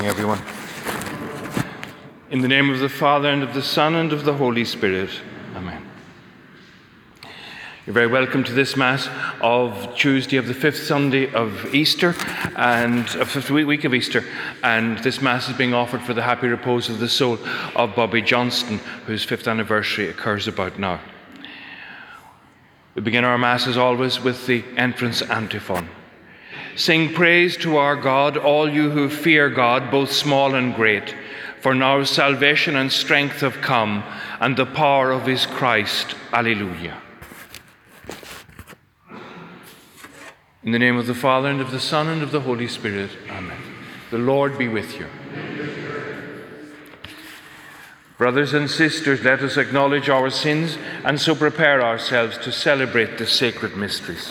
Morning, everyone. In the name of the Father, and of the Son, and of the Holy Spirit. Amen. You're very welcome to this Mass of Tuesday of the fifth Sunday of Easter and of fifth week of Easter. And this Mass is being offered for the happy repose of the soul of Bobby Johnston, whose fifth anniversary occurs about now. We begin our Mass as always with the entrance antiphon. Sing praise to our God, all you who fear God, both small and great. For now salvation and strength have come, and the power of his Christ. Alleluia. In the name of the Father, and of the Son, and of the Holy Spirit. Amen. The Lord be with you. Brothers and sisters, let us acknowledge our sins and so prepare ourselves to celebrate the sacred mysteries.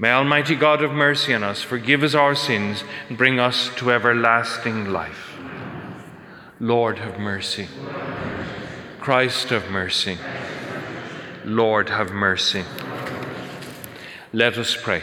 May Almighty God have mercy on us, forgive us our sins, and bring us to everlasting life. Lord, have mercy. Christ, have mercy. Lord, have mercy. Let us pray.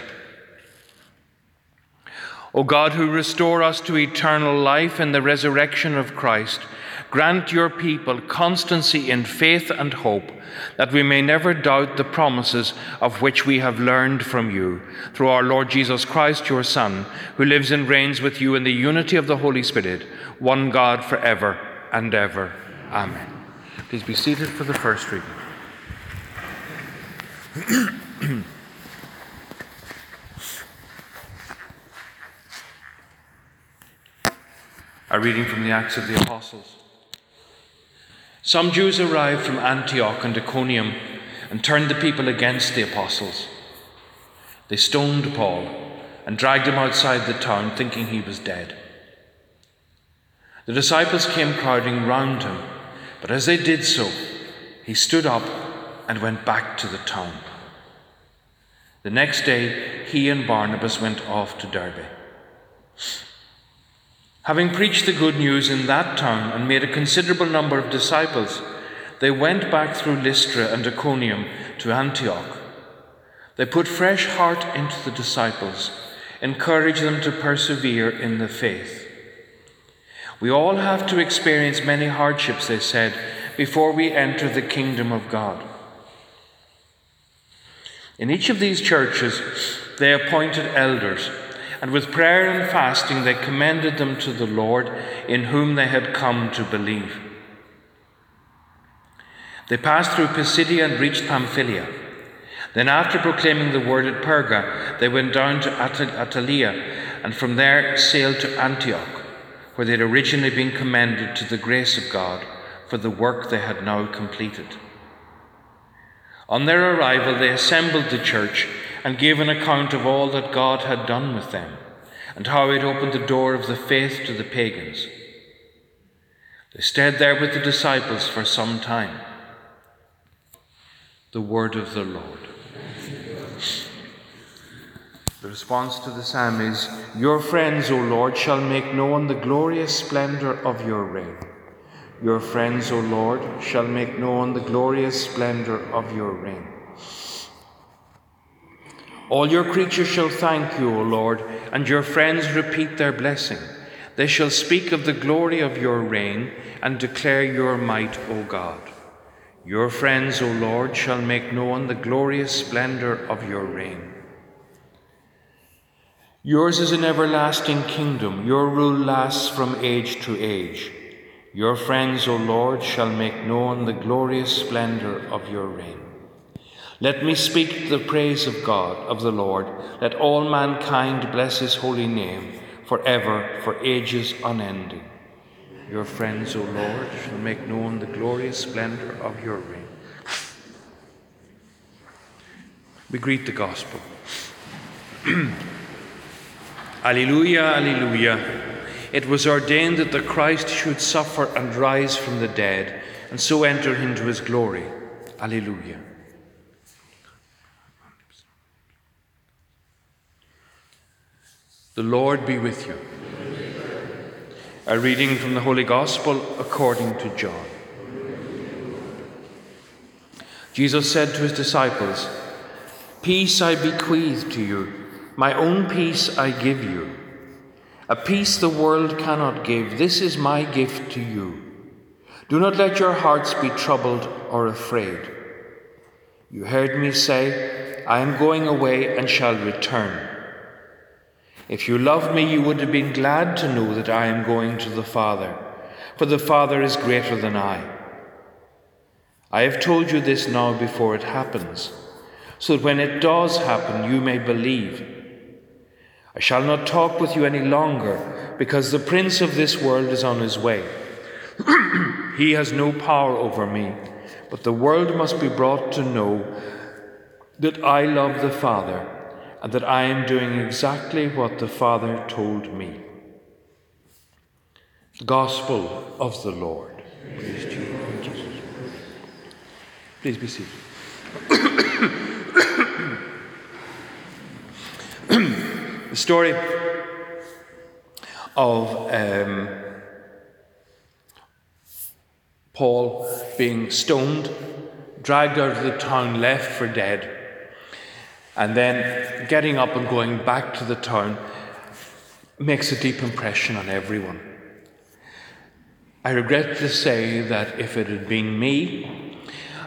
O God, who restore us to eternal life in the resurrection of Christ, grant your people constancy in faith and hope, that we may never doubt the promises of which we have learned from you, through our Lord Jesus Christ, your Son, who lives and reigns with you in the unity of the Holy Spirit, one God for ever and ever. Amen. Please be seated for the first reading. A reading from the Acts of the Apostles. Some Jews arrived from Antioch and Iconium and turned the people against the apostles. They stoned Paul and dragged him outside the town, thinking he was dead. The disciples came crowding round him, but as they did so, he stood up and went back to the town. The next day, he and Barnabas went off to Derbe. Having preached the good news in that town and made a considerable number of disciples, they went back through Lystra and Iconium to Antioch. They put fresh heart into the disciples, encouraged them to persevere in the faith. We all have to experience many hardships, they said, before we enter the kingdom of God. In each of these churches, they appointed elders and with prayer and fasting they commended them to the Lord, in whom they had come to believe. They passed through Pisidia and reached Pamphylia. Then, after proclaiming the word at Perga, they went down to Attalia, and from there sailed to Antioch, where they had originally been commended to the grace of God for the work they had now completed. On their arrival, they assembled the church and gave an account of all that God had done with them, and how he opened the door of the faith to the pagans. They stayed there with the disciples for some time. The word of the Lord. The response to the psalm is Your friends, O Lord, shall make known the glorious splendour of your reign. Your friends, O Lord, shall make known the glorious splendour of your reign. All your creatures shall thank you, O Lord, and your friends repeat their blessing. They shall speak of the glory of your reign and declare your might, O God. Your friends, O Lord, shall make known the glorious splendour of your reign. Yours is an everlasting kingdom, your rule lasts from age to age. Your friends, O Lord, shall make known the glorious splendour of your reign. Let me speak the praise of God, of the Lord. Let all mankind bless his holy name, for ever, for ages unending. Your friends, O Lord, shall make known the glorious splendour of your reign. We greet the gospel. Alleluia, Alleluia. it was ordained that the Christ should suffer and rise from the dead, and so enter into his glory. Alleluia. The Lord be with you. A reading from the Holy Gospel according to John. Jesus said to his disciples, Peace I bequeath to you, my own peace I give you. A peace the world cannot give, this is my gift to you. Do not let your hearts be troubled or afraid. You heard me say, I am going away and shall return. If you loved me, you would have been glad to know that I am going to the Father, for the Father is greater than I. I have told you this now before it happens, so that when it does happen, you may believe. I shall not talk with you any longer, because the prince of this world is on his way. he has no power over me, but the world must be brought to know that I love the Father and that I am doing exactly what the Father told me. The Gospel of the Lord. Please be seated. the story of um, Paul being stoned, dragged out of the town, left for dead and then getting up and going back to the town makes a deep impression on everyone. I regret to say that if it had been me,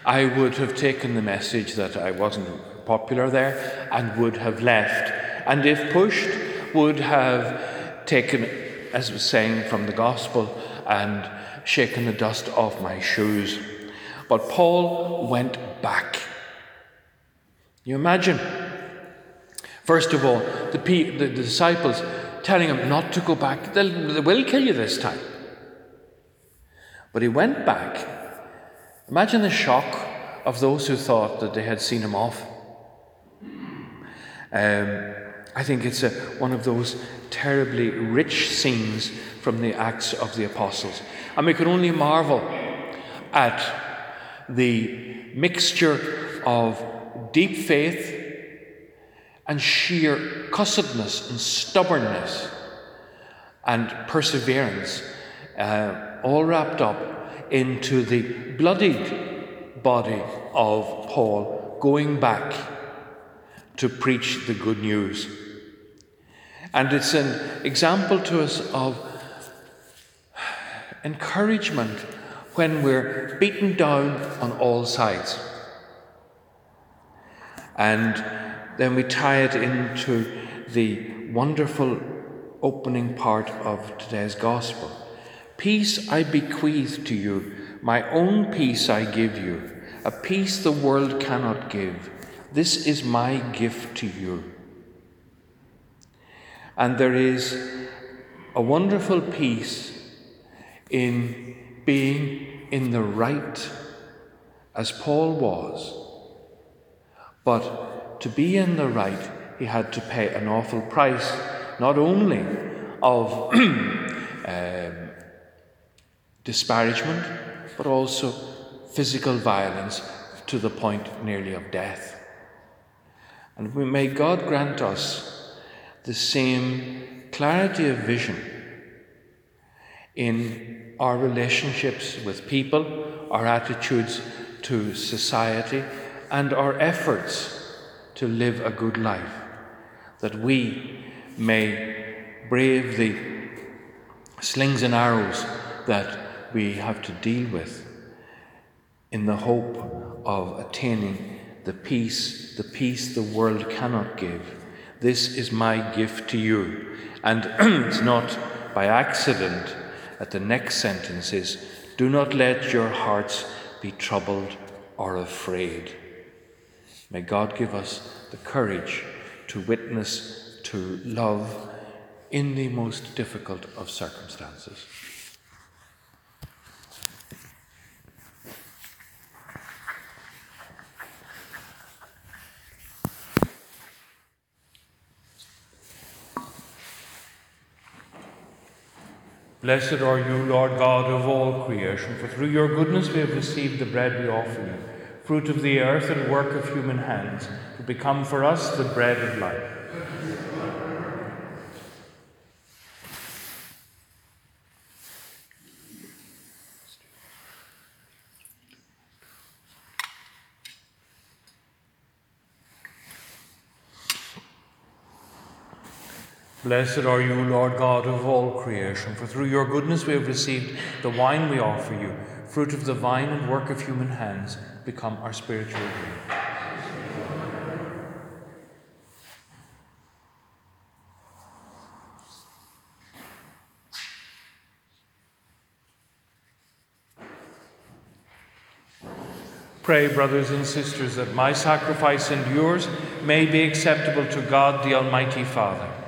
I would have taken the message that I wasn't popular there and would have left. And if pushed, would have taken, as was saying from the gospel, and shaken the dust off my shoes. But Paul went back. You imagine? First of all, the, the, the disciples telling him not to go back. They'll, they will kill you this time. But he went back. Imagine the shock of those who thought that they had seen him off. Um, I think it's a, one of those terribly rich scenes from the Acts of the Apostles. And we can only marvel at the mixture of deep faith and sheer cussedness and stubbornness and perseverance, uh, all wrapped up into the bloodied body of Paul going back to preach the good news. And it's an example to us of encouragement when we're beaten down on all sides. And then we tie it into the wonderful opening part of today's gospel. Peace I bequeath to you, my own peace I give you, a peace the world cannot give. This is my gift to you. And there is a wonderful peace in being in the right as Paul was but to be in the right, he had to pay an awful price, not only of um, disparagement, but also physical violence to the point nearly of death. And may God grant us the same clarity of vision in our relationships with people, our attitudes to society, and our efforts to live a good life, that we may brave the slings and arrows that we have to deal with in the hope of attaining the peace, the peace the world cannot give. This is my gift to you. And it's not by accident that the next sentence is Do not let your hearts be troubled or afraid. May God give us the courage to witness to love in the most difficult of circumstances. Blessed are you, Lord God of all creation, for through your goodness we have received the bread we offer you, fruit of the earth and work of human hands, to become for us the bread of life. Blessed are you, Lord God of all creation, for through your goodness we have received the wine we offer you, fruit of the vine and work of human hands, become our spiritual drink. Pray, brothers and sisters, that my sacrifice and yours may be acceptable to God the Almighty Father.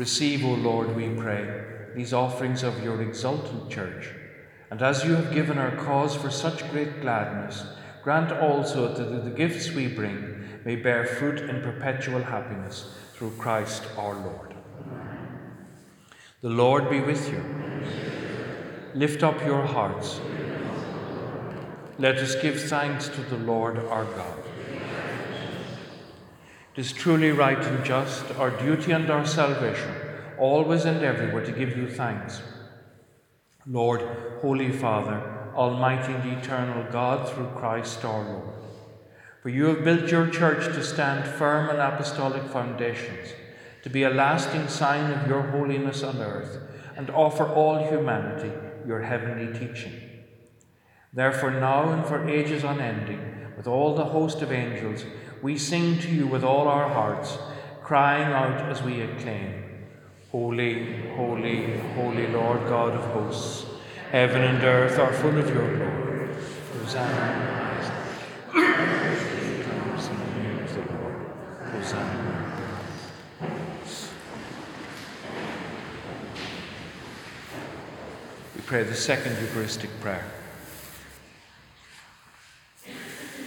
Receive, O Lord, we pray, these offerings of your exultant church, and as you have given our cause for such great gladness, grant also that the gifts we bring may bear fruit in perpetual happiness through Christ our Lord. The Lord be with you. Lift up your hearts. Let us give thanks to the Lord our God. It is truly right and just, our duty and our salvation, always and everywhere to give you thanks. Lord, Holy Father, Almighty and eternal God, through Christ our Lord. For you have built your church to stand firm on apostolic foundations, to be a lasting sign of your holiness on earth, and offer all humanity your heavenly teaching. Therefore, now and for ages unending, with all the host of angels, we sing to you with all our hearts, crying out as we acclaim Holy, holy, holy Lord God of hosts, heaven and earth are full of your glory. Hosanna. Hosanna. We pray the second Eucharistic prayer.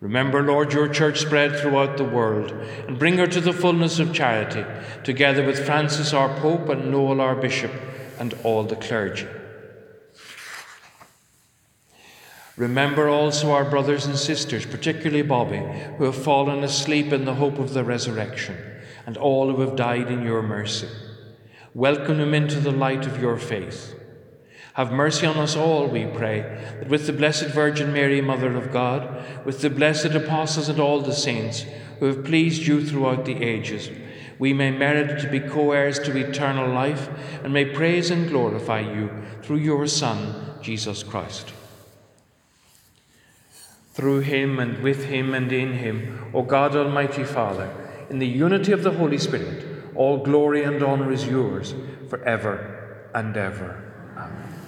Remember, Lord, your church spread throughout the world, and bring her to the fullness of charity, together with Francis our Pope and Noel our Bishop, and all the clergy. Remember also our brothers and sisters, particularly Bobby, who have fallen asleep in the hope of the resurrection, and all who have died in your mercy. Welcome them into the light of your faith. Have mercy on us all, we pray, that with the Blessed Virgin Mary, Mother of God, with the blessed apostles and all the saints who have pleased you throughout the ages, we may merit to be co heirs to eternal life and may praise and glorify you through your Son, Jesus Christ. Through him and with him and in him, O God Almighty Father, in the unity of the Holy Spirit, all glory and honour is yours forever and ever. Amen.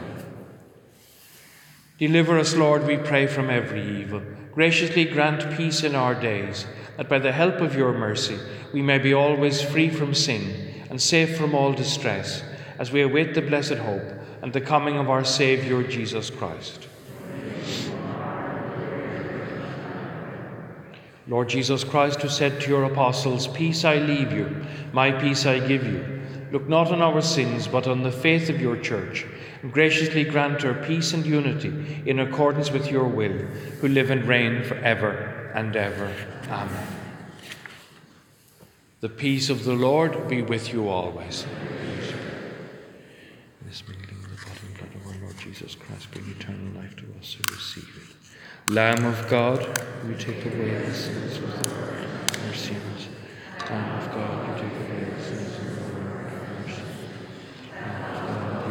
Deliver us, Lord, we pray, from every evil graciously grant peace in our days, that by the help of your mercy we may be always free from sin and safe from all distress, as we await the blessed hope and the coming of our Saviour Jesus Christ. Lord Jesus Christ, who said to your apostles, Peace I leave you, my peace I give you, look not on our sins, but on the faith of your church graciously grant her peace and unity in accordance with your will, who live and reign for ever and ever. Amen. The peace of the Lord be with you always. This mingling of the body and blood of our Lord Jesus Christ bring eternal life to us who receive it. Lamb of God, you take away the sins of the world. Mercy on us. Lamb of God, you take away the sins of the world. Mercy. Lamb of God, you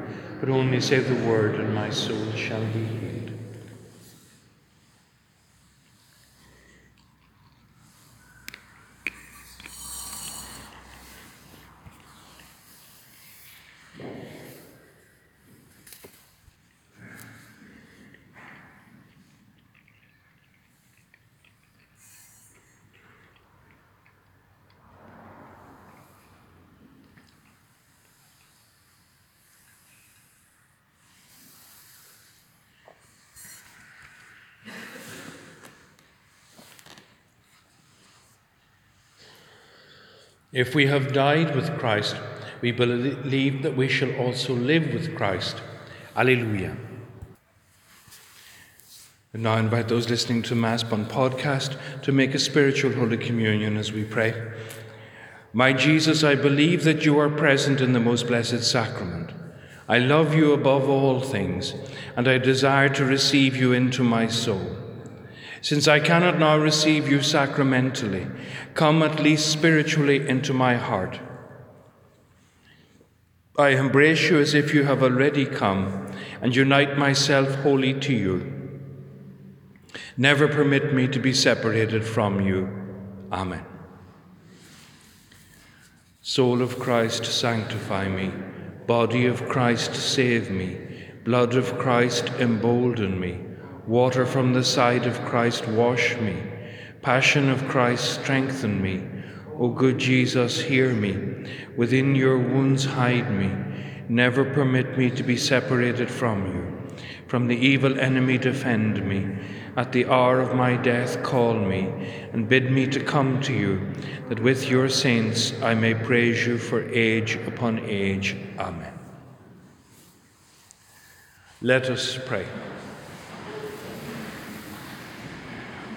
but only say the word, and my soul shall be healed. If we have died with Christ, we believe that we shall also live with Christ. Alleluia. And now I invite those listening to Mass on podcast to make a spiritual Holy Communion as we pray. My Jesus, I believe that you are present in the most blessed sacrament. I love you above all things, and I desire to receive you into my soul. Since I cannot now receive you sacramentally, come at least spiritually into my heart. I embrace you as if you have already come and unite myself wholly to you. Never permit me to be separated from you. Amen. Soul of Christ, sanctify me. Body of Christ, save me. Blood of Christ, embolden me. Water from the side of Christ, wash me. Passion of Christ, strengthen me. O good Jesus, hear me. Within your wounds, hide me. Never permit me to be separated from you. From the evil enemy, defend me. At the hour of my death, call me and bid me to come to you, that with your saints I may praise you for age upon age. Amen. Let us pray.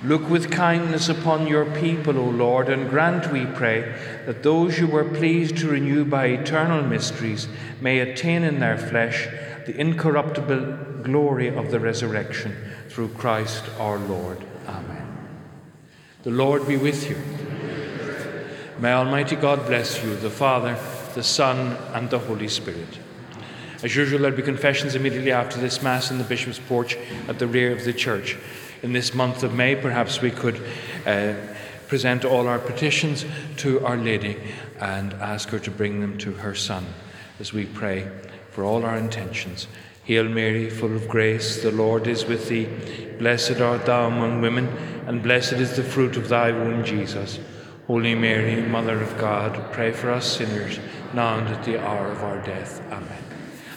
Look with kindness upon your people, O Lord, and grant, we pray, that those you were pleased to renew by eternal mysteries may attain in their flesh the incorruptible glory of the resurrection through Christ our Lord. Amen. The Lord be with you. May Almighty God bless you, the Father, the Son, and the Holy Spirit. As usual, there'll be confessions immediately after this Mass in the Bishop's porch at the rear of the church in this month of May, perhaps we could uh, present all our petitions to Our Lady and ask her to bring them to her Son as we pray for all our intentions. Hail Mary, full of grace, the Lord is with thee. Blessed art thou among women, and blessed is the fruit of thy womb, Jesus. Holy Mary, Mother of God, pray for us sinners, now and at the hour of our death. Amen.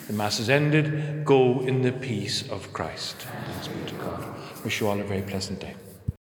The Mass is ended. Go in the peace of Christ. Thanks be to God. Wish you all a very pleasant day.